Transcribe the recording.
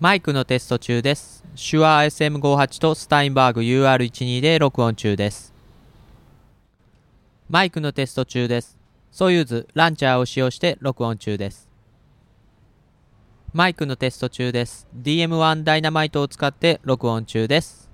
マイクのテスト中です。手話 SM58 とスタインバーグ UR12 で録音中です。マイクのテスト中です。ソユーズランチャーを使用して録音中です。マイクのテスト中です。DM1 ダイナマイトを使って録音中です。